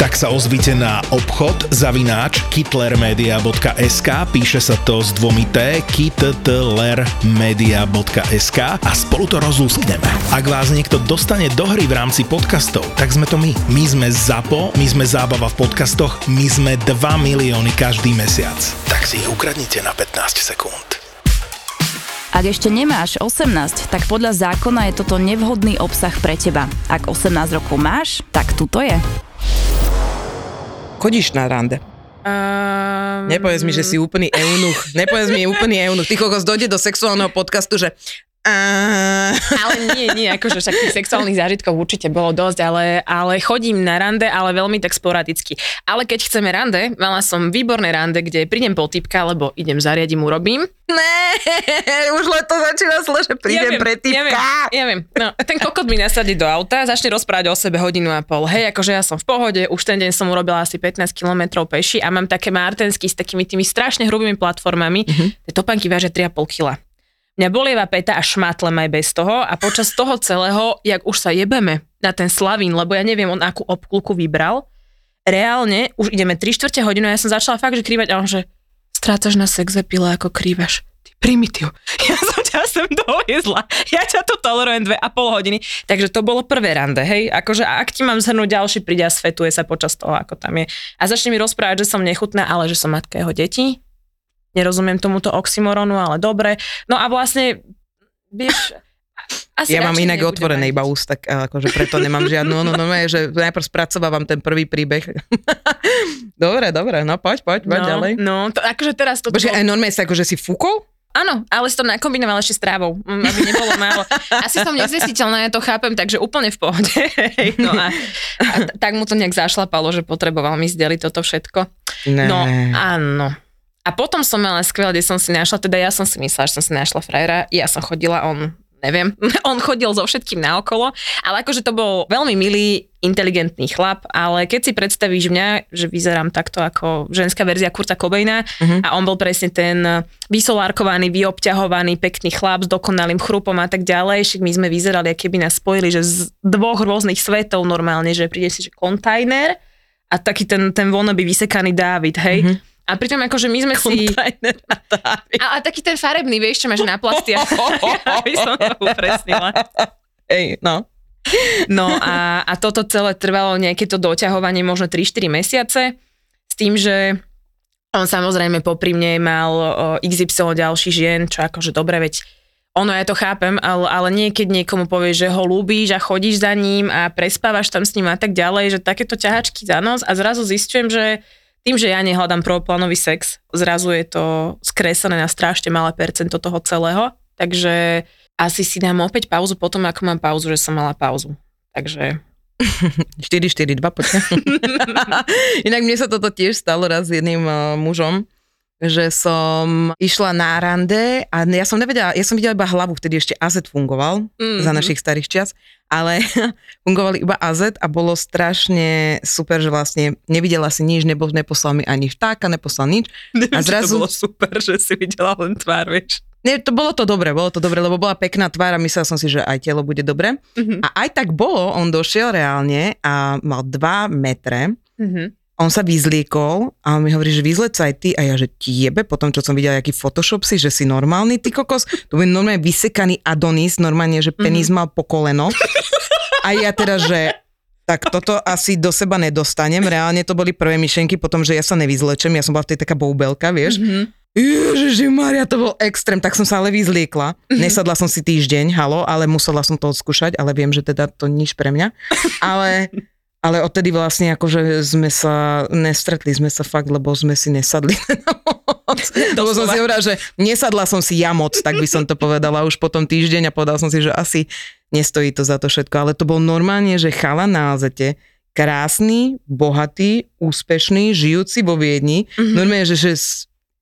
Tak sa ozvite na obchod zavináč kitlermedia.sk Píše sa to s dvomi T kitlermedia.sk a spolu to rozúskneme. Ak vás niekto dostane do hry v rámci podcastov, tak sme to my. My sme ZAPO, my sme zábava v podcastoch, my sme 2 milióny každý mesiac. Tak si ich ukradnite na 15 sekúnd. Ak ešte nemáš 18, tak podľa zákona je toto nevhodný obsah pre teba. Ak 18 rokov máš, tak tuto je. Chodíš na rande. Um, Nepovedz mi, že si úplný eunuch. Nepovedz mi úplný eunuch. Ty kokos dojde do sexuálneho podcastu, že a... Ale nie, nie, akože však tých sexuálnych zážitkov určite bolo dosť, ale, ale chodím na rande, ale veľmi tak sporadicky. Ale keď chceme rande, mala som výborné rande, kde prídem po typka, lebo idem, zariadím, urobím. Ne, už len to začína zle, že prídem viem, pre ja viem, typka. ja viem. No, ten kokot mi nasadí do auta, začne rozprávať o sebe hodinu a pol. Hej, akože ja som v pohode, už ten deň som urobila asi 15 km peši a mám také martensky s takými tými strašne hrubými platformami. Mhm. Mm-hmm. Tie topánky vážia 3,5 kg. Mňa bolieva peta a šmatlem aj bez toho a počas toho celého, jak už sa jebeme na ten Slavín, lebo ja neviem, on akú obkluku vybral, reálne už ideme 3 čtvrte hodinu a ja som začala fakt, že krývať a on, že strácaš na sexe pile ako krývaš. Ty primitív. Ja som ťa sem doviezla. Ja ťa tu tolerujem dve a pol hodiny. Takže to bolo prvé rande, hej. Akože ak ti mám zhrnúť ďalší, príde a svetuje sa počas toho, ako tam je. A začne mi rozprávať, že som nechutná, ale že som matka jeho detí. Nerozumiem tomuto oxymoronu, ale dobre. No a vlastne, vieš, asi Ja mám inak nebudem otvorený radiť. iba úst, tak akože preto nemám žiadnu, no, no, no, že najprv spracovávam ten prvý príbeh. dobre, dobre, no poď, poď, poď no, ďalej. No, to, akože teraz to... Počkaj, aj normálne sa akože si fúkol? Áno, ale si to nakombinovala ešte s trávou, mm, aby nebolo málo. Asi som nezesiteľná, ja to chápem, takže úplne v pohode. No a, a t- tak mu to nejak zašlapalo, že potreboval mi zdeliť toto všetko. Ne. No, áno. A potom som mala skvelé, kde som si našla, teda ja som si myslela, že som si našla frajera, ja som chodila, on neviem, on chodil so všetkým naokolo, ale akože to bol veľmi milý, inteligentný chlap, ale keď si predstavíš mňa, že vyzerám takto ako ženská verzia Kurta Cobaina Mhm. a on bol presne ten vysolárkovaný, vyobťahovaný, pekný chlap s dokonalým chrupom a tak ďalej, však my sme vyzerali, aké by nás spojili, že z dvoch rôznych svetov normálne, že príde si, že kontajner a taký ten, ten wannabe vysekaný Dávid, hej. Mhm. A pritom akože my sme si... A. A, taký ten farebný, vieš, čo máš na plastiach. Aby som to upresnila. Ej, no. No a, a toto celé trvalo nejaké to doťahovanie možno 3-4 mesiace s tým, že on samozrejme popri mne mal XY ďalších žien, čo akože dobre, veď ono ja to chápem, ale, ale niekedy niekomu povieš, že ho ľúbíš a chodíš za ním a prespávaš tam s ním a tak ďalej, že takéto ťahačky za nos a zrazu zistujem, že tým, že ja nehľadám prvoplánový sex, zrazu je to skresené na strašne malé percento toho celého, takže asi si dám opäť pauzu potom, ako mám pauzu, že som mala pauzu. Takže 4-4-2, počkaj. Inak mne sa toto tiež stalo raz s jedným uh, mužom, že som išla na rande a ja som nevedela, ja som videla iba hlavu, vtedy ešte AZ fungoval Mhm. za našich starých čias, ale fungovali iba AZ a bolo strašne super, že vlastne nevidela si nič, nebo, neposlal mi ani vtáka, neposlal nič. A zrazu- to bolo super, že si videla len tvár, vieš. Nie, to bolo to dobre, bolo to dobre, lebo bola pekná tvár a myslela som si, že aj telo bude dobre. Mhm. A aj tak bolo, on došiel reálne a mal 2 metre, Mhm. On sa vyzliekol a on mi hovorí, že vyzleď sa aj ty a ja, že ti jebe, potom čo som videla, aký Photoshop si, že si normálny, ty kokos, to bude normálne vysekaný Adonis, normálne, že penis mal po koleno. A ja teda, že tak toto asi do seba nedostanem, reálne to boli prvé myšlenky, potom, že ja sa nevyzlečem, ja som bola v tej taká boubelka, vieš. Mhm. Ježiši Maria, to bol extrém, tak som sa ale vyzliekla. Nesadla som si týždeň, halo, ale musela som to odskúšať, ale viem, že teda to nič pre mňa. Ale, ale odtedy vlastne akože sme sa nestretli, sme sa fakt, lebo sme si nesadli na moc. Lebo som si hovorila, že nesadla som si ja moc, tak by som to povedala už potom týždeň a povedal som si, že asi nestojí to za to všetko. Ale to bol normálne, že chala na Alzete, krásny, bohatý, úspešný, žijúci vo Viedni. Mhm. Normálne, že, že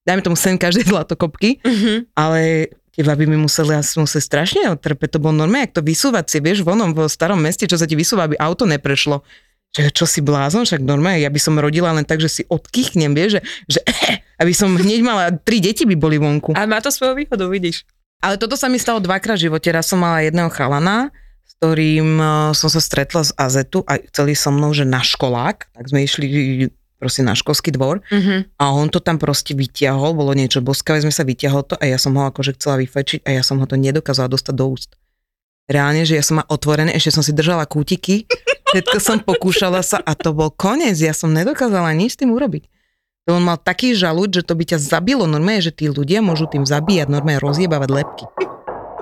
dajme tomu sen každej zlatokopky, Mhm. ale tie baby mi museli, ja som strašne otrpeť, to bolo normálne, jak to vysúvať si, vieš, vonom v starom meste, čo sa ti vysúva, aby auto neprešlo. Že čo si blázon, však normálne, ja by som rodila len tak, že si odkychnem, vieš, že, že aby som hneď mala, tri deti by boli vonku. A má to svoju výhodu, vidíš. Ale toto sa mi stalo dvakrát v živote. Raz som mala jedného chalana, s ktorým eh, som sa stretla z Azetu a chceli so mnou, že na školák, tak sme išli proste na školský dvor Mhm. a on to tam proste vyťahol, bolo niečo boskavé, sme sa vyťahol to a ja som ho akože chcela vyfečiť a ja som ho to nedokázala dostať do úst. Reálne, že ja som mal otvorené, ešte som si držala kútiky, všetko som pokúšala sa a to bol koniec, ja som nedokázala nič s tým urobiť. To on mal taký žalúd, že to by ťa zabilo normálne, že tí ľudia môžu tým zabíjať, normálne rozjebávať lepky.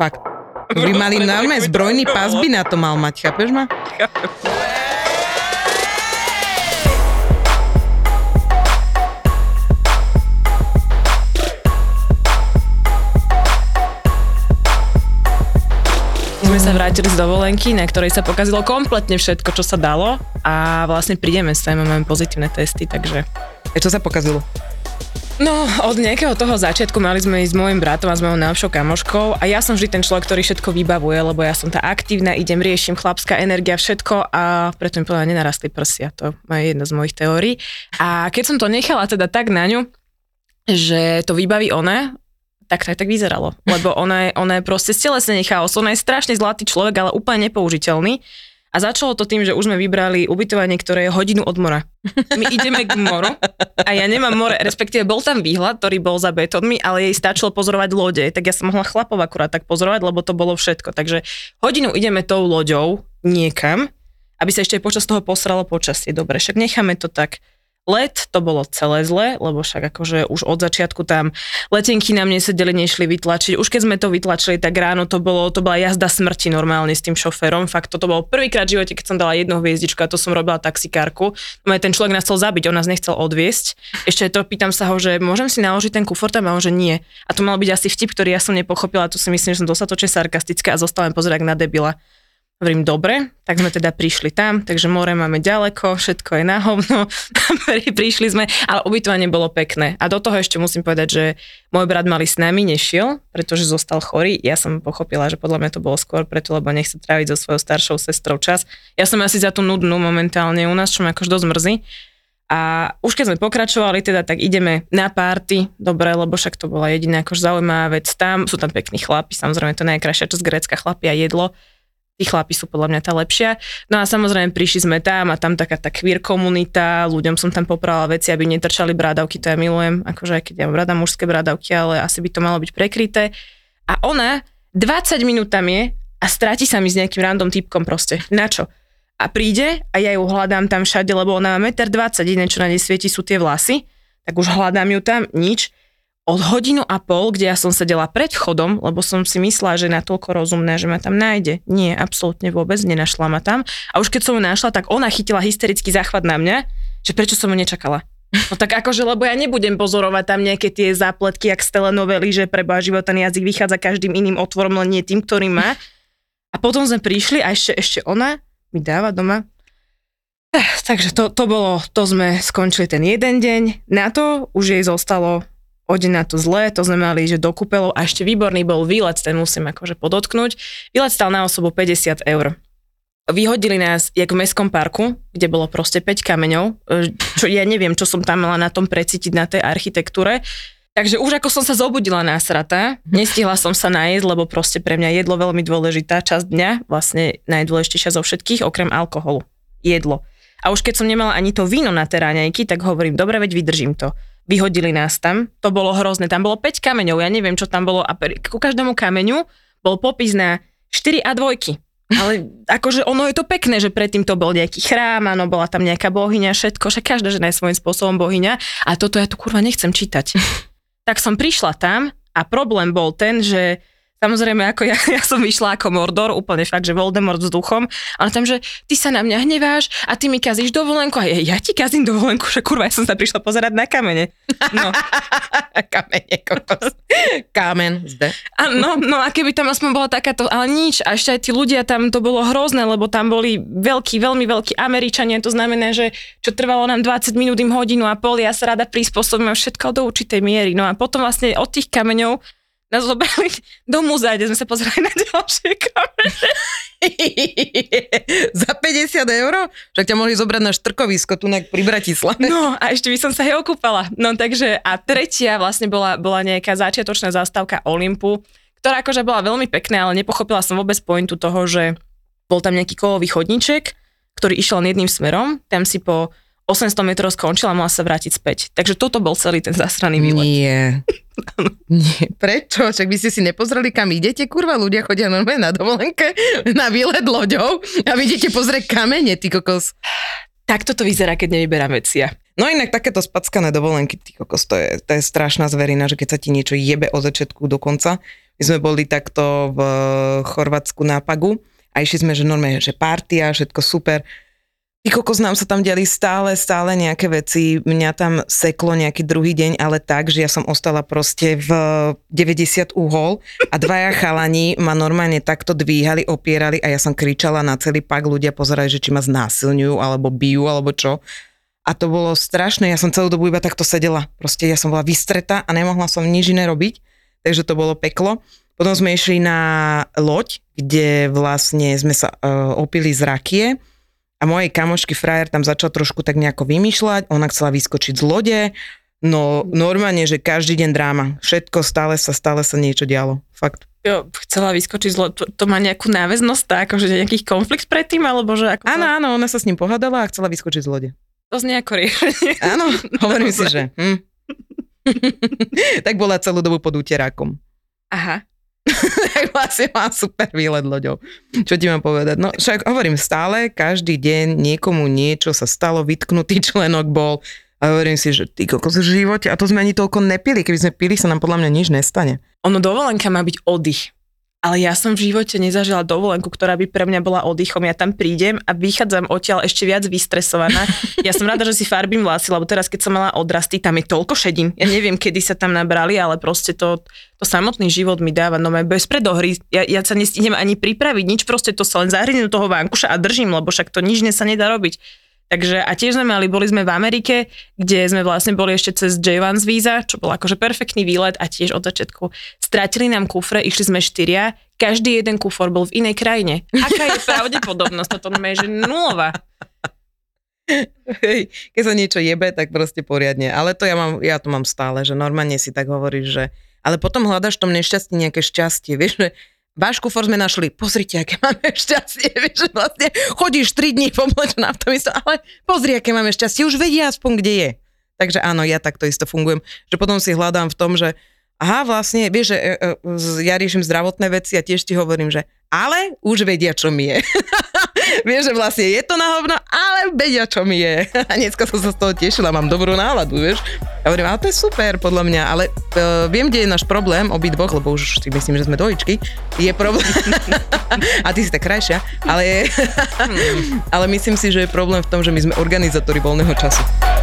Fakt. To by mali normálne zbrojný pás by na to mal mať, chápeš ma? My sme sa vrátili z dovolenky, na ktorej sa pokazilo kompletne všetko, čo sa dalo a vlastne prídeme sem a máme pozitívne testy, takže... A čo sa pokazilo? No, od nejakého toho začiatku mali sme ísť s môjim bratom a s mojou najlepšou kamoškou a ja som vždy ten človek, ktorý všetko vybavuje, lebo ja som tá aktívna, idem, riešim, chlapská energia, všetko a preto mi povedala, nenarastli prsia, to je jedna z mojich teórií. A keď som to nechala teda tak na ňu, že to vybaví ona, tak to aj tak vyzeralo. Lebo ona je, ona je proste stelesne chaos. Ona je strašne zlatý človek, ale úplne nepoužiteľný. A začalo to tým, že už sme vybrali ubytovanie, ktoré je hodinu od mora. My ideme k moru a ja nemám more, respektíve bol tam výhľad, ktorý bol za betónmi, ale jej stačilo pozorovať lode, tak ja som mohla chlapov akurát tak pozorovať, lebo to bolo všetko. Takže hodinu ideme tou loďou niekam, aby sa ešte počas toho posralo počasie. Dobre, však necháme to tak. Let to bolo celé zle, lebo však akože už od začiatku tam letenky nám nesedeli, nešli vytlačiť. Už keď sme to vytlačili, tak ráno to bolo, to bola jazda smrti normálne s tým šoférom. Fakt toto bolo prvýkrát v živote, keď som dala jednu hviezdičku a to som robila taxikárku. No ten človek nás chcel zabiť, on nás nechcel odviesť. Ešte to pýtam sa ho, že môžem si naložiť ten kufor tam a on, že nie. A to mal byť asi vtip, ktorý ja som nepochopila, tu si myslím, že som dostatočne sarkastická a zostala len pozerať na debila. Hovorím, dobre, tak sme teda prišli tam, takže more máme ďaleko, všetko je na hovno, prišli sme, ale ubytovanie bolo pekné. A do toho ešte musím povedať, že môj brat malý s nami nešiel, pretože zostal chorý. Ja som pochopila, že podľa mňa to bolo skôr preto, lebo nechce tráviť so svojou staršou sestrou čas. Ja som asi za tú nudnú momentálne u nás, čo ma akož dosť mrzí. A už keď sme pokračovali, teda tak ideme na párty, dobre, lebo však to bola jediná akož zaujímavá vec tam. Sú tam pekní chlapi, samozrejme to najkrajšia časť Grécka, chlapi a jedlo tí chlapi sú podľa mňa tá lepšia. No a samozrejme prišli sme tam a tam taká tá queer komunita, ľuďom som tam poprala veci, aby netrčali brádavky, to ja milujem, akože aj keď ja mám rada mužské brádavky, ale asi by to malo byť prekryté. A ona 20 minút tam je a stráti sa mi s nejakým random typkom proste. Na čo? A príde a ja ju hľadám tam všade, lebo ona má 1,20 m, čo na nej svieti sú tie vlasy, tak už hľadám ju tam, nič od hodinu a pol, kde ja som sedela pred chodom, lebo som si myslela, že je natoľko rozumná, že ma tam nájde. Nie, absolútne vôbec, nenašla ma tam. A už keď som ju našla, tak ona chytila hysterický záchvat na mňa, že prečo som ju nečakala. No tak akože, lebo ja nebudem pozorovať tam nejaké tie zápletky, jak z telenovely, že preba život jazyk vychádza každým iným otvorom, len nie tým, ktorý má. A potom sme prišli a ešte, ešte ona mi dáva doma Eh, Takže to, to bolo, to sme skončili ten jeden deň. Na to už jej zostalo odeň na to zle, to sme mali, že do kúpeľov a ešte výborný bol výlet, ten musím akože podotknúť. Výlet stal na osobu 50 eur. Vyhodili nás jak v mestskom parku, kde bolo proste 5 kameňov, e, čo ja neviem, čo som tam mala na tom precítiť na tej architektúre. Takže už ako som sa zobudila násrata, nestihla som sa najesť, lebo proste pre mňa jedlo veľmi dôležitá časť dňa, vlastne najdôležitejšia zo všetkých, okrem alkoholu. Jedlo. A už keď som nemala ani to víno na tej raňajky, tak hovorím, dobre, veď vydržím to vyhodili nás tam. To bolo hrozné. Tam bolo 5 kameňov, ja neviem, čo tam bolo. A ku každému kameňu bol popis na 4 a dvojky. Ale akože ono je to pekné, že predtým to bol nejaký chrám, áno, bola tam nejaká bohyňa, všetko, že každá žena je svojím spôsobom bohyňa. A toto ja tu kurva nechcem čítať. tak som prišla tam a problém bol ten, že Samozrejme, ako ja, ja som vyšla ako Mordor, úplne fakt, že Voldemort s duchom, ale tam, že ty sa na mňa hneváš a ty mi kazíš dovolenku a ja, ja ti kazím dovolenku, že kurva, ja som sa prišla pozerať na kamene. No. kamene, kokos. Kámen, zde. A no, no a keby tam aspoň bola takáto, ale nič, a ešte aj tí ľudia tam, to bolo hrozné, lebo tam boli veľkí, veľmi veľkí Američania, to znamená, že čo trvalo nám 20 minút, im hodinu a pol, ja sa rada prispôsobím všetko do určitej miery. No a potom vlastne od tých kameňov nás zobrali do múzea, kde sme sa pozerali na ďalšie kamene. Za 50 eur? Však ťa mohli zobrať na štrkovisko tu pri Bratislave. No a ešte by som sa aj okúpala. No takže a tretia vlastne bola, bola nejaká začiatočná zastávka Olympu, ktorá akože bola veľmi pekná, ale nepochopila som vôbec pointu toho, že bol tam nejaký kovový chodníček, ktorý išiel len jedným smerom, tam si po 800 metrov skončila a mala sa vrátiť späť. Takže toto bol celý ten zasraný výlet. Nie. Nie. Prečo? Však by ste si nepozreli, kam idete? Kurva, ľudia chodia normálne na dovolenke, na výlet loďou a vy idete pozrieť kamene, ty kokos. Takto to vyzerá, keď nevyberám veci. No inak takéto spackané dovolenky, ty kokos, to je, to je strašná zverina, že keď sa ti niečo jebe od začiatku do konca. My sme boli takto v Chorvátsku na Pagu a išli sme, že normálne, že partia, všetko super Ty kokos, nám sa tam diali stále, stále nejaké veci. Mňa tam seklo nejaký druhý deň, ale tak, že ja som ostala proste v 90 uhol a dvaja chalani ma normálne takto dvíhali, opierali a ja som kričala na celý pak. Ľudia pozerali, že či ma znásilňujú, alebo bijú, alebo čo. A to bolo strašné, ja som celú dobu iba takto sedela. Proste ja som bola vystretá a nemohla som nič iné robiť, takže to bolo peklo. Potom sme išli na loď, kde vlastne sme sa uh, opili z rakie a mojej kamošky frajer tam začal trošku tak nejako vymýšľať, ona chcela vyskočiť z lode, no normálne, že každý deň dráma. Všetko stále sa, stále sa niečo dialo. Fakt. Jo, chcela vyskočiť z lode, to, to má nejakú náväznosť, tak, akože nejaký konflikt predtým, alebo že ako to... Áno, áno, ona sa s ním pohádala a chcela vyskočiť z lode. To znie ako riešenie. Áno, hovorím si, že... Hm. tak bola celú dobu pod úterákom. Aha. tak vlastne mám super výlet loďou. Čo ti mám povedať? No však hovorím stále, každý deň niekomu niečo sa stalo, vytknutý členok bol a hovorím si, že ty kokos v živote, a to sme ani toľko nepili, keby sme pili, sa nám podľa mňa nič nestane. Ono dovolenka má byť oddych ale ja som v živote nezažila dovolenku, ktorá by pre mňa bola oddychom. Ja tam prídem a vychádzam odtiaľ ešte viac vystresovaná. Ja som rada, že si farbím vlasy, lebo teraz, keď som mala odrasty, tam je toľko šedín. Ja neviem, kedy sa tam nabrali, ale proste to, to samotný život mi dáva no bez predohry. Ja, ja sa nestihnem ani pripraviť, nič proste to sa len zahrnie do toho vankuša a držím, lebo však to nič sa nedá robiť. Takže a tiež sme mali, boli sme v Amerike, kde sme vlastne boli ešte cez J1 z víza, čo bol akože perfektný výlet a tiež od začiatku stratili nám kufre, išli sme štyria, každý jeden kufor bol v inej krajine. Aká je pravdepodobnosť? Toto je, že nulová. Hej, keď sa niečo jebe, tak proste poriadne. Ale to ja, mám, ja to mám stále, že normálne si tak hovoríš, že... Ale potom hľadaš v tom nešťastí nejaké šťastie, vieš, že váš kufor sme našli, pozrite, aké máme šťastie, vieš, že vlastne chodíš 3 dní pomlečená v tom istom, ale pozri, aké máme šťastie, už vedia aspoň, kde je. Takže áno, ja takto isto fungujem, že potom si hľadám v tom, že aha, vlastne, vieš, že e, e, ja riešim zdravotné veci a tiež ti hovorím, že ale už vedia, čo mi je. vieš, že vlastne je to na hovno, ale vedia, čo mi je. a dneska som sa z toho tešila, mám dobrú náladu, vieš. Ja hovorím, ale to je super, podľa mňa, ale uh, viem, kde je náš problém, obidvoch, lebo už si myslím, že sme dvojičky, je problém, a ty si tak krajšia, ale, ale myslím si, že je problém v tom, že my sme organizátori voľného času.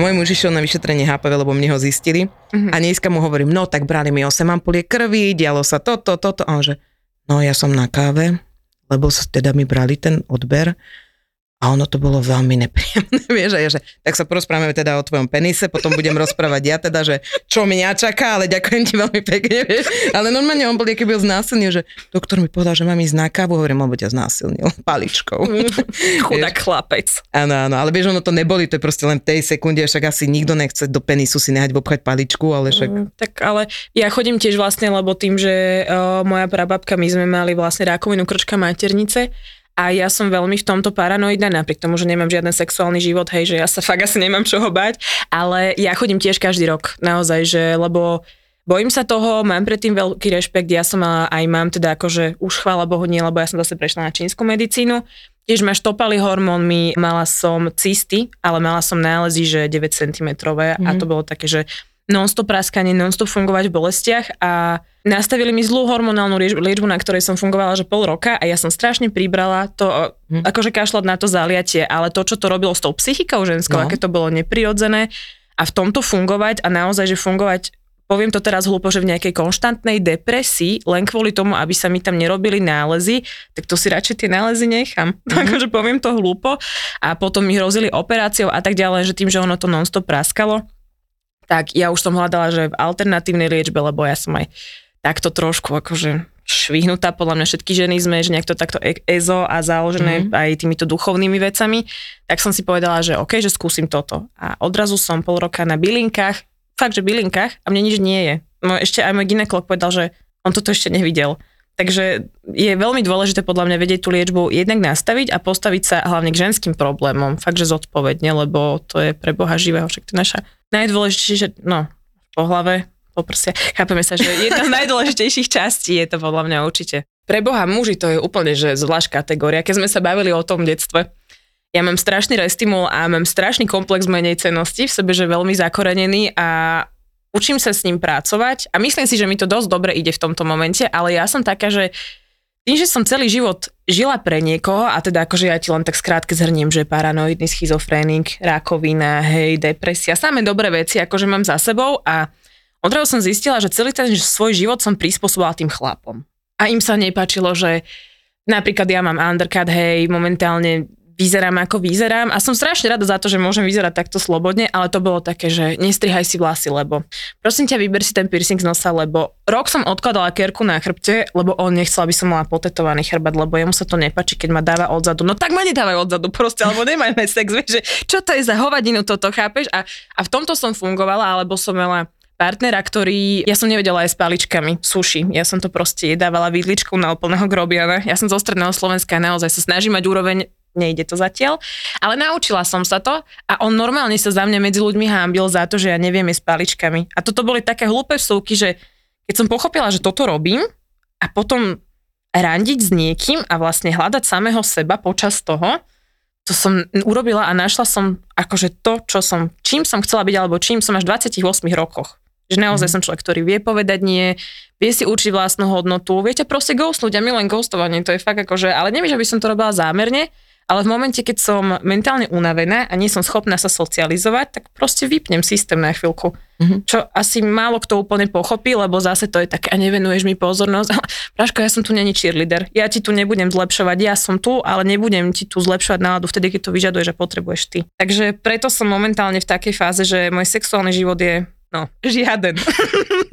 Môj muž išiel na vyšetrenie HPV, lebo mne ho zistili. Mm-hmm. A dneska mu hovorím, no tak brali mi 8 ampulie krvi, dialo sa toto, toto. A on že, no ja som na káve, lebo sa teda mi brali ten odber a ono to bolo veľmi nepríjemné, vieš, a ja, že tak sa porozprávame teda o tvojom penise, potom budem rozprávať ja teda, že čo mňa čaká, ale ďakujem ti veľmi pekne, vieš. Ale normálne on bol, aký byl znásilný, že doktor mi povedal, že mám ísť na kávu, hovorím, lebo ťa znásilnil paličkou. Chudák chlapec. Áno, áno, ale vieš, ono to neboli, to je proste len v tej sekunde, však asi nikto nechce do penisu si nehať obchať paličku, ale však... Mm, tak ale ja chodím tiež vlastne, lebo tým, že uh, moja prababka, my sme mali vlastne rákovinu krčka maternice, a ja som veľmi v tomto paranoidná, napriek tomu, že nemám žiaden sexuálny život, hej, že ja sa fakt asi nemám čoho bať, ale ja chodím tiež každý rok, naozaj, že lebo Bojím sa toho, mám predtým veľký rešpekt, ja som mala, aj mám teda akože už chvála Bohu nie, lebo ja som zase prešla na čínsku medicínu. Tiež ma štopali hormónmi, mala som cysty, ale mala som nálezy, že 9 cm mm. a to bolo také, že non-stop praskanie, non-stop fungovať v bolestiach a nastavili mi zlú hormonálnu liečbu, na ktorej som fungovala že pol roka a ja som strašne pribrala to, hm. akože kašľať na to zaliatie, ale to, čo to robilo s tou psychikou ženskou, no. aké to bolo neprirodzené a v tomto fungovať a naozaj, že fungovať poviem to teraz hlúpo, že v nejakej konštantnej depresii, len kvôli tomu, aby sa mi tam nerobili nálezy, tak to si radšej tie nálezy nechám. Mm-hmm. Takže poviem to hlúpo. A potom mi hrozili operáciou a tak ďalej, že tým, že ono to nonstop praskalo, tak ja už som hľadala, že v alternatívnej liečbe, lebo ja som aj takto trošku akože švihnutá, podľa mňa všetky ženy sme, že nejak to takto e- ezo a založené mm-hmm. aj týmito duchovnými vecami, tak som si povedala, že OK, že skúsim toto. A odrazu som pol roka na bylinkách, fakt, že bylinkách a mne nič nie je. No ešte aj môj ginekolog povedal, že on toto ešte nevidel. Takže je veľmi dôležité podľa mňa vedieť tú liečbu jednak nastaviť a postaviť sa hlavne k ženským problémom. Fakt, že zodpovedne, lebo to je pre Boha živého, však to je naša najdôležitejšie, no, po hlave, po prsia. Chápeme sa, že jedna z najdôležitejších častí je to podľa mňa určite. Pre Boha muži to je úplne že zvlášť kategória. Keď sme sa bavili o tom detstve, ja mám strašný restimul a mám strašný komplex menej cenosti v sebe, že veľmi zakorenený a učím sa s ním pracovať a myslím si, že mi to dosť dobre ide v tomto momente, ale ja som taká, že tým, že som celý život žila pre niekoho, a teda akože ja ti len tak skrátke zhrniem, že paranoidný schizofrénik, rakovina, hej, depresia, samé dobré veci, akože mám za sebou a Odrazu som zistila, že celý ten svoj život som prispôsobila tým chlapom. A im sa nepáčilo, že napríklad ja mám undercut, hej, momentálne vyzerám ako vyzerám a som strašne rada za to, že môžem vyzerať takto slobodne, ale to bolo také, že nestrihaj si vlasy, lebo prosím ťa, vyber si ten piercing z nosa, lebo rok som odkladala kerku na chrbte, lebo on nechcel, aby som mala potetovaný chrbát, lebo jemu sa to nepáči, keď ma dáva odzadu. No tak ma nedávaj odzadu proste, alebo nemajme sex, vieš, že čo to je za hovadinu toto, chápeš? A, a v tomto som fungovala, alebo som mala partnera, ktorý, ja som nevedela aj s paličkami, suši. Ja som to proste jedávala vidličkou na úplného grobiana. Ja som zo stredného Slovenska a naozaj sa snažím mať úroveň nejde to zatiaľ, ale naučila som sa to a on normálne sa za mňa medzi ľuďmi hámbil za to, že ja neviem s paličkami. A toto boli také hlúpe vsúky, že keď som pochopila, že toto robím a potom randiť s niekým a vlastne hľadať samého seba počas toho, to som urobila a našla som akože to, čo som, čím som chcela byť, alebo čím som až v 28 rokoch. Že naozaj mm. som človek, ktorý vie povedať nie, vie si určiť vlastnú hodnotu, viete proste ghostnúť a milujem ghostovanie, to je fakt akože, ale neviem, že by som to robila zámerne, ale v momente, keď som mentálne unavená a nie som schopná sa socializovať, tak proste vypnem systém na chvíľku. Mm-hmm. Čo asi málo kto úplne pochopí, lebo zase to je také, a nevenuješ mi pozornosť. Praško, ja som tu není cheerleader. Ja ti tu nebudem zlepšovať, ja som tu, ale nebudem ti tu zlepšovať náladu vtedy, keď to vyžaduješ a potrebuješ ty. Takže preto som momentálne v takej fáze, že môj sexuálny život je No, žiaden.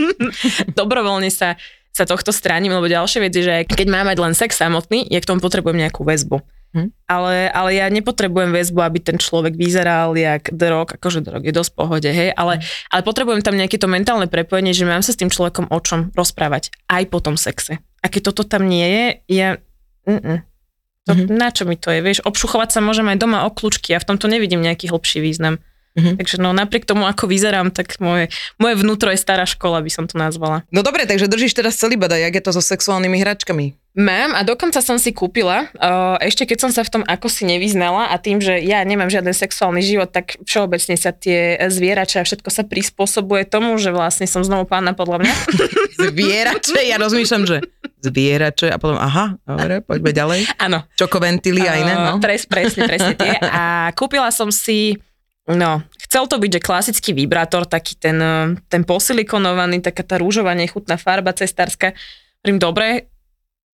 Dobrovoľne sa, sa tohto stránim, lebo ďalšia vec je, že keď mám mať len sex samotný, ja k tomu potrebujem nejakú väzbu. Hm? Ale, ale ja nepotrebujem väzbu, aby ten človek vyzeral jak drog, akože drog je dosť pohode, hej, ale, hm. ale potrebujem tam nejaké to mentálne prepojenie, že mám sa s tým človekom o čom rozprávať, aj po tom sexe. A keď toto tam nie je, ja... Mm-mm. To, mm-hmm. Na čo mi to je, vieš, obšuchovať sa môžem aj doma o kľúčky a v tomto nevidím nejaký hlbší význam. Mm-hmm. Takže no napriek tomu, ako vyzerám, tak moje, moje vnútro je stará škola, by som to nazvala. No dobre, takže držíš teraz celý bada, jak je to so sexuálnymi hračkami? Mám a dokonca som si kúpila, ešte keď som sa v tom ako si nevyznala a tým, že ja nemám žiaden sexuálny život, tak všeobecne sa tie zvierače a všetko sa prispôsobuje tomu, že vlastne som znovu pána podľa mňa. zvierače, ja rozmýšľam, že zvierače a potom, aha, dobre, poďme ďalej. Áno. Čokoventily a iné, no. Pres, presne, presne tie. A kúpila som si No, chcel to byť, že klasický vibrátor, taký ten, eh, ten posilikonovaný, taká tá rúžová nechutná farba cestárska. Hovorím, dobre,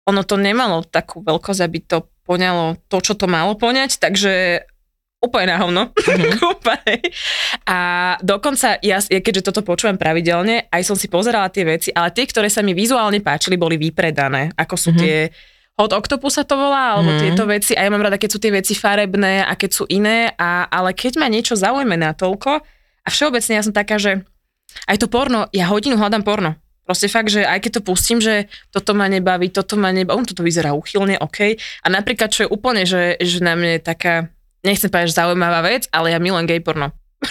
ono to nemalo takú veľkosť, aby to poňalo to, čo to malo poňať, takže úplne na hovno. Mm-hmm. a dokonca, ja, keďže toto počúvam pravidelne, aj som si pozerala tie veci, ale tie, ktoré sa mi vizuálne páčili, boli vypredané, ako sú mm-hmm. tie od Octopusa to volá, alebo mm. tieto veci. A ja mám rada, keď sú tie veci farebné a keď sú iné, a, ale keď ma niečo zaujme na toľko, a všeobecne ja som taká, že aj to porno, ja hodinu hľadám porno. Proste fakt, že aj keď to pustím, že toto ma nebaví, toto ma nebaví, on toto vyzerá uchylne, OK. A napríklad, čo je úplne, že, že na mne taká, nechcem povedať, že zaujímavá vec, ale ja milujem gay porno.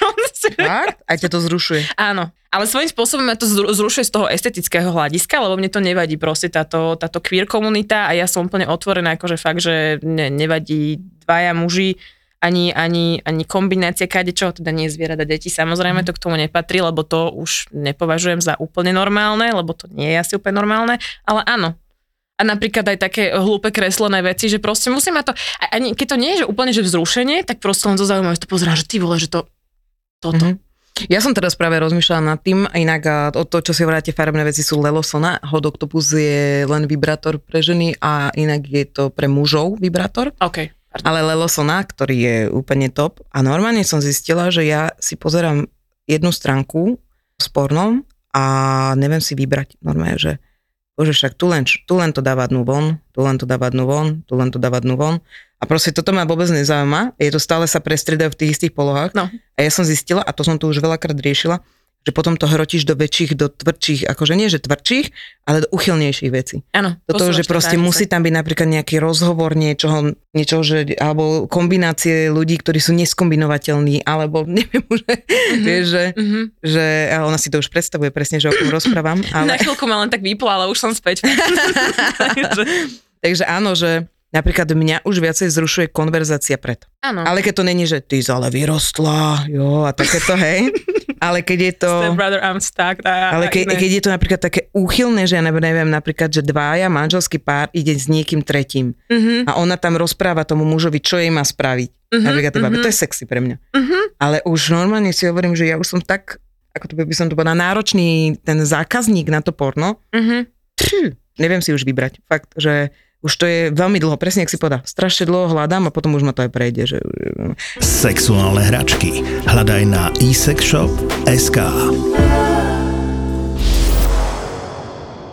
Fakt? Aj ťa to zrušuje? Áno. Ale svojím spôsobom ma to zrušuje z toho estetického hľadiska, lebo mne to nevadí proste táto, táto queer komunita a ja som úplne otvorená, akože fakt, že ne, nevadí dvaja muži, ani, ani, ani kombinácia kadečoho, teda nie zvieratá deti. Samozrejme, to k tomu nepatrí, lebo to už nepovažujem za úplne normálne, lebo to nie je asi úplne normálne, ale áno, a napríklad aj také hlúpe kreslené veci, že proste musím ma to, ani keď to nie je že úplne že vzrušenie, tak proste len zo zaujímavé, to pozerám, že ty vole, že to, toto. Mm-hmm. Ja som teraz práve rozmýšľala nad tým, inak o to, čo si hovoríte, farebné veci sú lelosona, hod octopus je len vibrátor pre ženy a inak je to pre mužov vibrátor. OK. Ale lelosona, ktorý je úplne top a normálne som zistila, že ja si pozerám jednu stránku s pornom a neviem si vybrať normálne, že bože, však tu len, tu len to dáva dnu von, tu len to dáva dnu von, tu len to dáva dnu von. A proste toto ma vôbec nezaujíma, je to stále sa prestriedajú v tých istých polohách. No. A ja som zistila, a to som tu už veľakrát riešila, že potom to hrotíš do väčších, do tvrdších, akože nie, že tvrdších, ale do uchylnejších vecí. Áno. Toto, že posúvaš tie proste hranice. musí tam byť napríklad nejaký rozhovor niečoho, niečoho že, alebo kombinácie ľudí, ktorí sú neskombinovateľní, alebo neviem už, mm-hmm. vieš, že, Mhm. že a ona si to už predstavuje presne, že o kom rozprávam. Na Ale, chvíľku ma len tak vypla, ale už som späť. Takže áno, že napríklad mňa už viacej zrušuje konverzácia pred. áno. Ale keď to není, že ty ale vyrostla, jo, a takéto, hej. Ale keď je to... Step brother, I'm stuck. A, Ale ke, keď je to napríklad také úchylné, že ja neviem, napríklad, že dvaja manželský pár ide s niekým tretím Mhm. a ona tam rozpráva tomu mužovi, čo jej má spraviť. Mhm, Napríklad mhm. To je sexy pre mňa. Mhm. Ale už normálne si hovorím, že ja už som tak, ako to by som to povedala, náročný ten zákazník na to porno. Mhm. Pfú, neviem si už vybrať. Fakt, že už to je veľmi dlho, presne jak si povedal. Strašne dlho hľadám a potom už ma to aj prejde. Že... Sexuálne hračky. Hľadaj na eSexShop.sk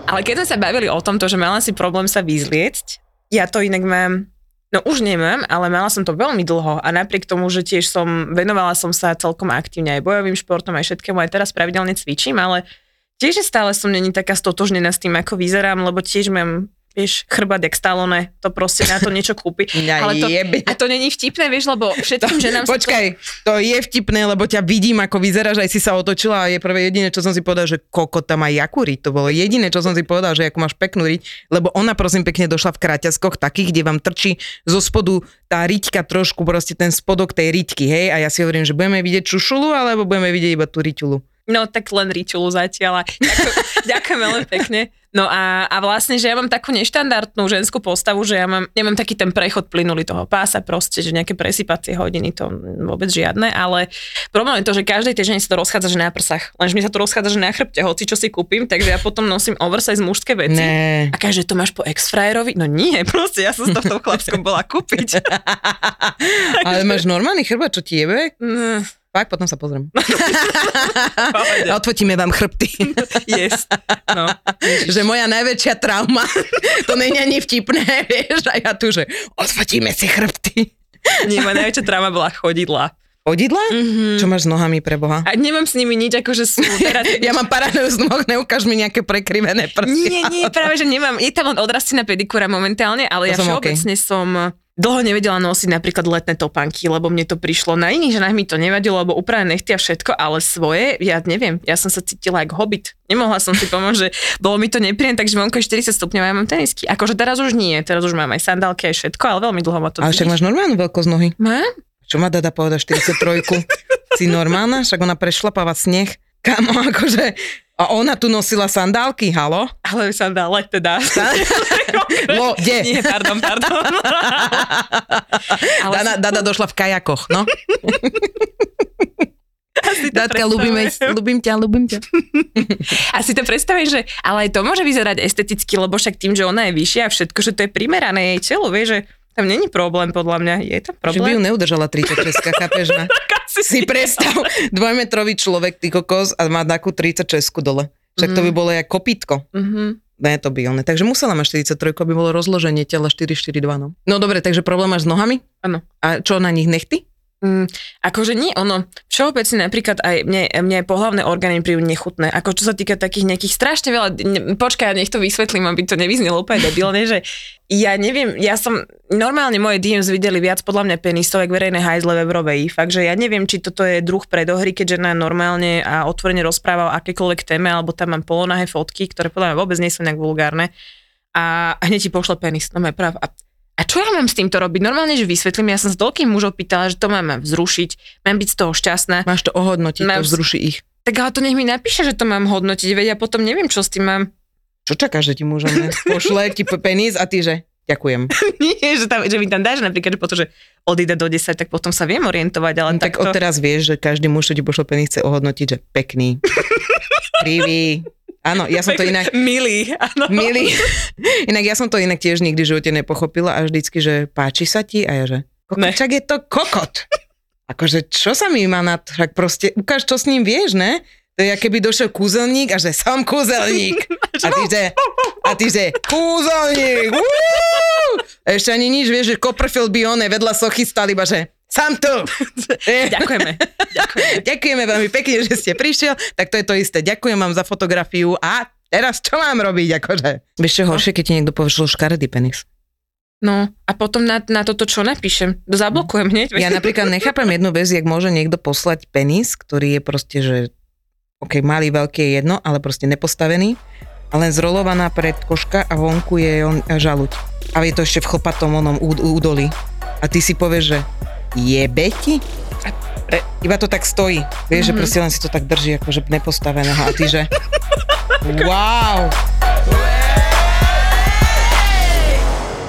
Ale keď sme sa bavili o tomto, že mala si problém sa vyzliecť, ja to inak mám, no už nemám, ale mala som to veľmi dlho a napriek tomu, že tiež som, venovala som sa celkom aktívne aj bojovým športom, aj všetkému, aj teraz pravidelne cvičím, ale tiež stále som není taká stotožnená s tým, ako vyzerám, lebo tiež mám vieš, chrbát jak Stallone, to proste na to niečo kúpi. Mňa Ale to- jebe. A to není vtipné, vieš, lebo všetkým ženám sa to... Počkaj, to je vtipné, lebo ťa vidím, ako vyzeráš, aj si sa otočila a je prvé jediné, čo som si povedal, že koko tam aj jakú riť. To bolo jediné, čo som si povedal, že ako máš peknú riť, lebo ona prosím pekne došla v kráťaskoch takých, kde vám trčí zo spodu tá riťka trošku, proste ten spodok tej riťky, hej, a ja si hovorím, že budeme vidieť čušulu, alebo budeme vidieť iba tú riťulu. No tak len ričulu zatiaľ. Ďakujem, veľmi pekne. No a, a vlastne, že ja mám takú neštandardnú ženskú postavu, že ja mám, nemám taký ten prechod plynulý toho pása proste, že nejaké presypacie hodiny, to vôbec žiadne, ale problém je to, že každej tej žene sa to rozchádza, že na prsách. Lenže mi sa to rozchádza, že na chrbte, hoci čo si kúpim, takže ja potom nosím oversize mužské veci. Ne. A každé to máš po ex-frajerovi? No nie, proste ja som z toho chlapskom bola kúpiť. Ale máš normálny chrbát, čo ti jebe? Mm, Fakt, potom sa pozriem. A odfotíme vám chrbty. Yes. No. že moja najväčšia trauma, to není ani vtipné, vieš, a ja tu, že odfotíme si chrbty. Nie, moja najväčšia trauma bola chodidla. Odidla? Mhm. Čo máš s nohami pre Boha? A nemám s nimi nič, akože sú teraz... Ja mám paranoju z noh, neukáž mi nejaké prekrivené prsty. Nie, nie, práve, že nemám. Je tam len odrastená pedikúra momentálne, ale To ja všeobecne som dlho nevedela nosiť napríklad letné topánky, lebo mne to prišlo. Na iných ženách mi to nevadilo, lebo upravené nechty a všetko, ale svoje, ja neviem, ja som sa cítila ako hobbit. Nemohla som si pomôcť, že bolo mi to nepríjemné, takže vonko je 40 stupňov a ja mám tenisky. Akože teraz už nie, teraz už mám aj sandálky, aj všetko, ale veľmi dlho ma to Ale však máš normálnu veľkosť nohy. Mám? Čo ma dada povedať 43 Si normálna? Však ona prešlapáva sneh. Kamo, akože... A ona tu nosila sandálky, halo? Ale sandále teda. Lo, kde? Nie, pardon, pardon. ale Dada, Dada došla v kajakoch, no. si to Dadka, ľubíme, predstavujem. ľubím ťa, ľubím ťa. A si to predstavíš, že ale aj to môže vyzerať esteticky, lebo však tým, že ona je vyššia a všetko, že to je primerané jej telu, vieš, že tam není problém podľa mňa. Je tam Že by ju problém? neudržala 36, chápeš? Na? Si predstav, dvojmetrový človek, ty kokos, a má takú 36 dole. Však to by bolo jak kopítko. Mhm. Ne, to by on. Takže musela mať 43, aby bolo rozloženie tela 442. No. no dobre, takže problém máš s nohami? Áno. A čo na nich nechty? Mm, akože nie, ono, všeobecne napríklad aj mne, mne aj pohlavné orgány príjú nechutné. Ako čo sa týka takých nejakých strašne veľa, ne, počkaj, nech to vysvetlím, aby to nevyznelo úplne debilne, že ja neviem, ja som, normálne moje DMs videli viac podľa mňa penisov, jak verejné hajzle v Euroveji. Fakt, že ja neviem, či toto je druh predohry, keď žena normálne a otvorene rozpráva o akékoľvek téme, alebo tam mám polonahé fotky, ktoré podľa mňa vôbec nie sú nejak vulgárne. A hneď ti pošle penis, no práv. A a čo ja mám s týmto robiť? Normálne, že vysvetlím, ja som s toľkým mužov pýtala, že to mám vzrušiť, mám byť z toho šťastná. Máš to ohodnotiť, Mám to vzruší ich. Tak ale to nech mi napíše, že to mám hodnotiť, veď ja potom neviem, čo s tým mám. Čo čakáš, že ti môžeme? Pošle ti pe- penis a ty, že ďakujem. Nie, že, tam, že mi tam dáš napríklad, že potom, že odíde do 10, tak potom sa viem orientovať, ale No, tak takto... odteraz vieš, že každý muž, čo ti pošle penis, chce ohodnotiť, že pekný, krivý. Áno, ja som to inak, Milý, áno. milý. Inak ja som to inak tiež nikdy v živote nepochopila a vždycky, že páči sa ti a ja, že Ne. kokočak je to kokot. Akože, čo sa mi má na to? Tak proste ukáž, čo s ním vieš, ne? To je, keby došiel kúzelník a že som kúzelník. A ty že, a ty že, kúzelník, uú! Ešte ani nič, vieš, že Copperfield by oné vedľa sochy stal iba, že Sam tu. Ďakujeme. Ďakujeme. Ďakujeme veľmi pekne, že ste prišiel. Tak to je to isté. Ďakujem vám za fotografiu a teraz čo mám robiť? Akože? Vieš čo horšie, keď ti niekto povie, že škaredý penis. No a potom na, na toto čo napíšem? Zablokujem hneď. Ja napríklad nechápem jednu vec, jak môže niekto poslať penis, ktorý je proste, že OK, malý, veľký je jedno, ale proste nepostavený a len zrolovaná predkoška a vonku je on žaluť. A je to ešte v chlpatom onom údoli. A ty si povieš, že jebe ti? Pre, iba to tak stojí. Vieš, mm-hmm. že proste len si to tak drží, akože nepostaveného. A ty, že wow.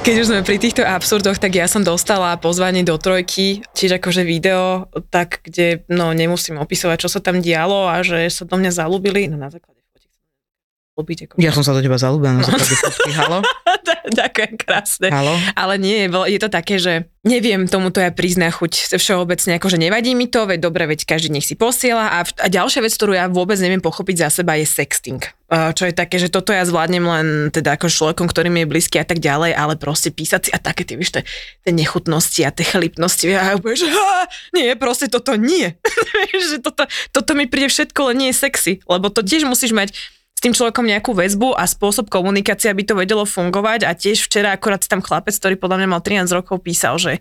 Keď už sme pri týchto absurdoch, tak ja som dostala pozvanie do trojky, čiže akože video, tak kde no nemusím opisovať, čo sa tam dialo a že sa do mňa zalúbili, no na základe ľúbiť. Ako... Ja som sa do teba zalúbila fotky, halo? Ďakujem, krásne. Halo? Ale nie, je to také, že neviem tomuto ja prizná chuť všeobecne, akože nevadí mi to, veď dobre, veď každý nech si posiela a, a ďalšia vec, ktorú ja vôbec neviem pochopiť za seba je sexting. Čo je také, že toto ja zvládnem len teda ako človekom, ktorý mi je blízky a tak ďalej, ale proste písať si a také tie, vieš, tie nechutnosti a tie chlipnosti a ja že ha, nie, proste toto nie. že toto, toto mi príde všetko, len nie je sexy, lebo to tiež musíš mať tým človekom nejakú väzbu a spôsob komunikácie, aby to vedelo fungovať a tiež včera akorát tam chlapec, ktorý podľa mňa mal 13 rokov, písal, že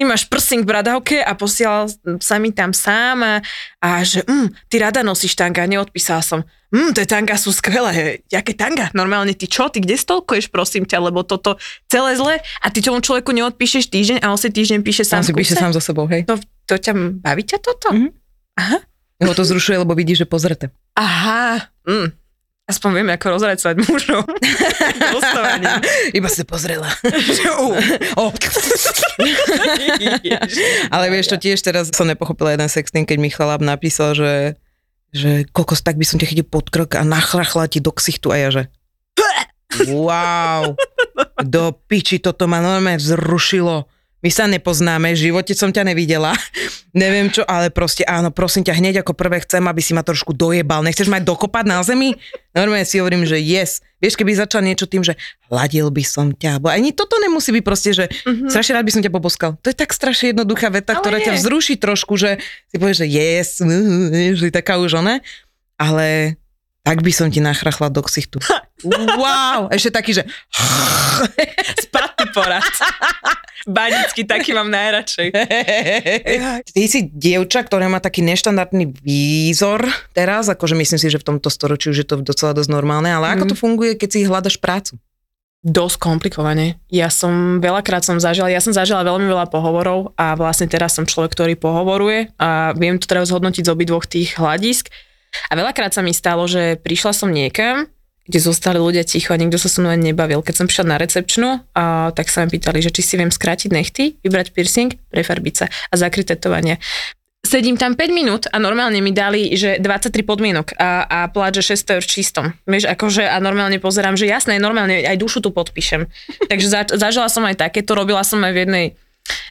ty máš prsing v bradavke a posielal sa mi tam sám a, a že mm, ty rada nosíš tanga, neodpísal som. Mm, tie tanga sú skvelé. Jaké tanga? Normálne ty čo? Ty kde stolkuješ, prosím ťa, lebo toto celé zle a ty tomu človeku neodpíšeš týždeň a on si týždeň píše sám. On si píše sám so sebou, hej. To, to ťa, baví ťa toto? Mm-hmm. Aha. Ho to zrušuje, lebo vidí, že pozrete. Aha. Mm. Aspoň vieme, ako rozracovať mužov. Iba si pozrela. oh. Ale vieš, to tiež teraz som nepochopila jeden sexting, keď mi chaláp napísal, že, že kokos, tak by som ťa chytil pod krok a nachrachla ti do ksichtu a ja že wow, do piči, toto ma normálne vzrušilo my sa nepoznáme, v živote som ťa nevidela, neviem čo, ale proste áno, prosím ťa, hneď ako prvé chcem, aby si ma trošku dojebal. Nechceš mať dokopať na zemi? Normálne si hovorím, že yes. Vieš, keby začal niečo tým, že hladil by som ťa, bo ani toto nemusí byť proste, že mm-hmm. strašne rád by som ťa poboskal. To je tak strašne jednoduchá veta, ale ktorá je. ťa vzruší trošku, že si povieš, že yes, že taká už ona, ale tak by som ti nachrachla do ksichtu. Wow, ešte taký, že... Spatný porad. Banický, taký mám najradšej. Ty si dievča, ktorá má taký neštandardný výzor teraz, akože myslím si, že v tomto storočí už je to docela dosť normálne, ale mm. ako to funguje, keď si hľadaš prácu? Dosť komplikovane. Ja som veľakrát som zažila, ja som zažila veľmi veľa pohovorov a vlastne teraz som človek, ktorý pohovoruje a viem to teraz hodnotiť z obidvoch tých hľadisk a veľakrát sa mi stalo, že prišla som niekam, kde zostali ľudia ticho a nikto sa so mnou nebavil. Keď som prišla na recepčnú, a, tak sa mi pýtali, že či si viem skrátiť nechty, vybrať piercing, prefarbiť sa a zakryť tetovanie. Sedím tam 5 minút a normálne mi dali, že 23 podmienok a, a plát, že 600 eur čistom. Vieš, akože a normálne pozerám, že jasné, normálne aj dušu tu podpíšem. Takže za, zažila som aj takéto, robila som aj v jednej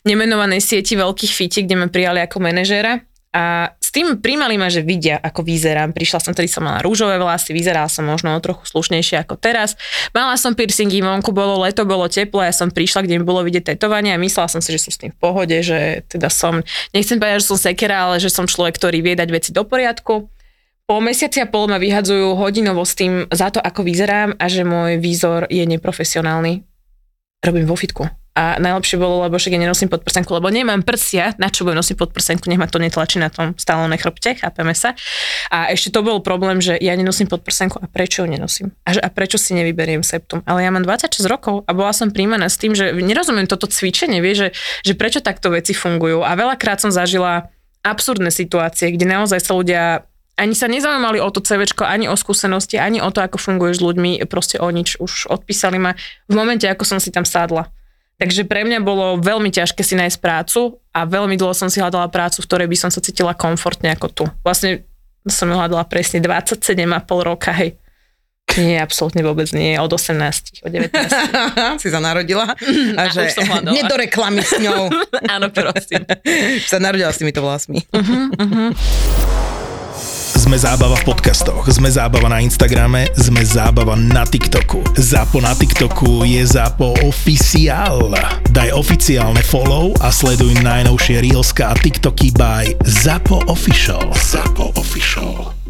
nemenovanej sieti veľkých fiti, kde ma prijali ako manažéra a s tým príjmali ma, že vidia, ako vyzerám. Prišla som, tedy som mala rúžové vlasy, vyzerala som možno o trochu slušnejšie ako teraz. Mala som piercingy, vonku bolo leto, bolo teplo, ja som prišla, kde mi bolo vidieť tetovanie a myslela som si, že som s tým v pohode, že teda som, nechcem povedať, že som sekera, ale že som človek, ktorý vie dať veci do poriadku. Po mesiaci a pol ma vyhadzujú hodinovo s tým za to, ako vyzerám a že môj výzor je neprofesionálny. Robím vo fitku a najlepšie bolo, lebo však ja nenosím podprsenku, lebo nemám prsia, na čo budem nosiť podprsenku, nech ma to netlačí na tom stálom chrbte, chápeme sa. A ešte to bol problém, že ja nenosím podprsenku a prečo ju nenosím? A, že, a prečo si nevyberiem septum? Ale ja mám 26 rokov a bola som príjmaná s tým, že nerozumiem toto cvičenie, vie, že, že prečo takto veci fungujú. A veľakrát som zažila absurdné situácie, kde naozaj sa ľudia ani sa nezaujímali o to CVčko, ani o skúsenosti, ani o to, ako funguješ s ľuďmi, proste o nič. Už odpísali ma v momente, ako som si tam sadla. Takže pre mňa bolo veľmi ťažké si nájsť prácu a veľmi dlho som si hľadala prácu, v ktorej by som sa cítila komfortne ako tu. Vlastne som ju hľadala presne 27,5 roka, hej. Nie, absolútne vôbec nie. Od 18, od 19. si sa narodila a už že som hľadala. nedoreklamy s ňou. Áno, prosím. sa narodila s týmito vlasmi. Sme zábava v podcastoch, sme zábava na Instagrame, sme zábava na TikToku. Zápo na TikToku je Zápo oficiál. Daj oficiálne follow a sleduj najnovšie Reelska a TikToky by Zápo Official. Zápo Official.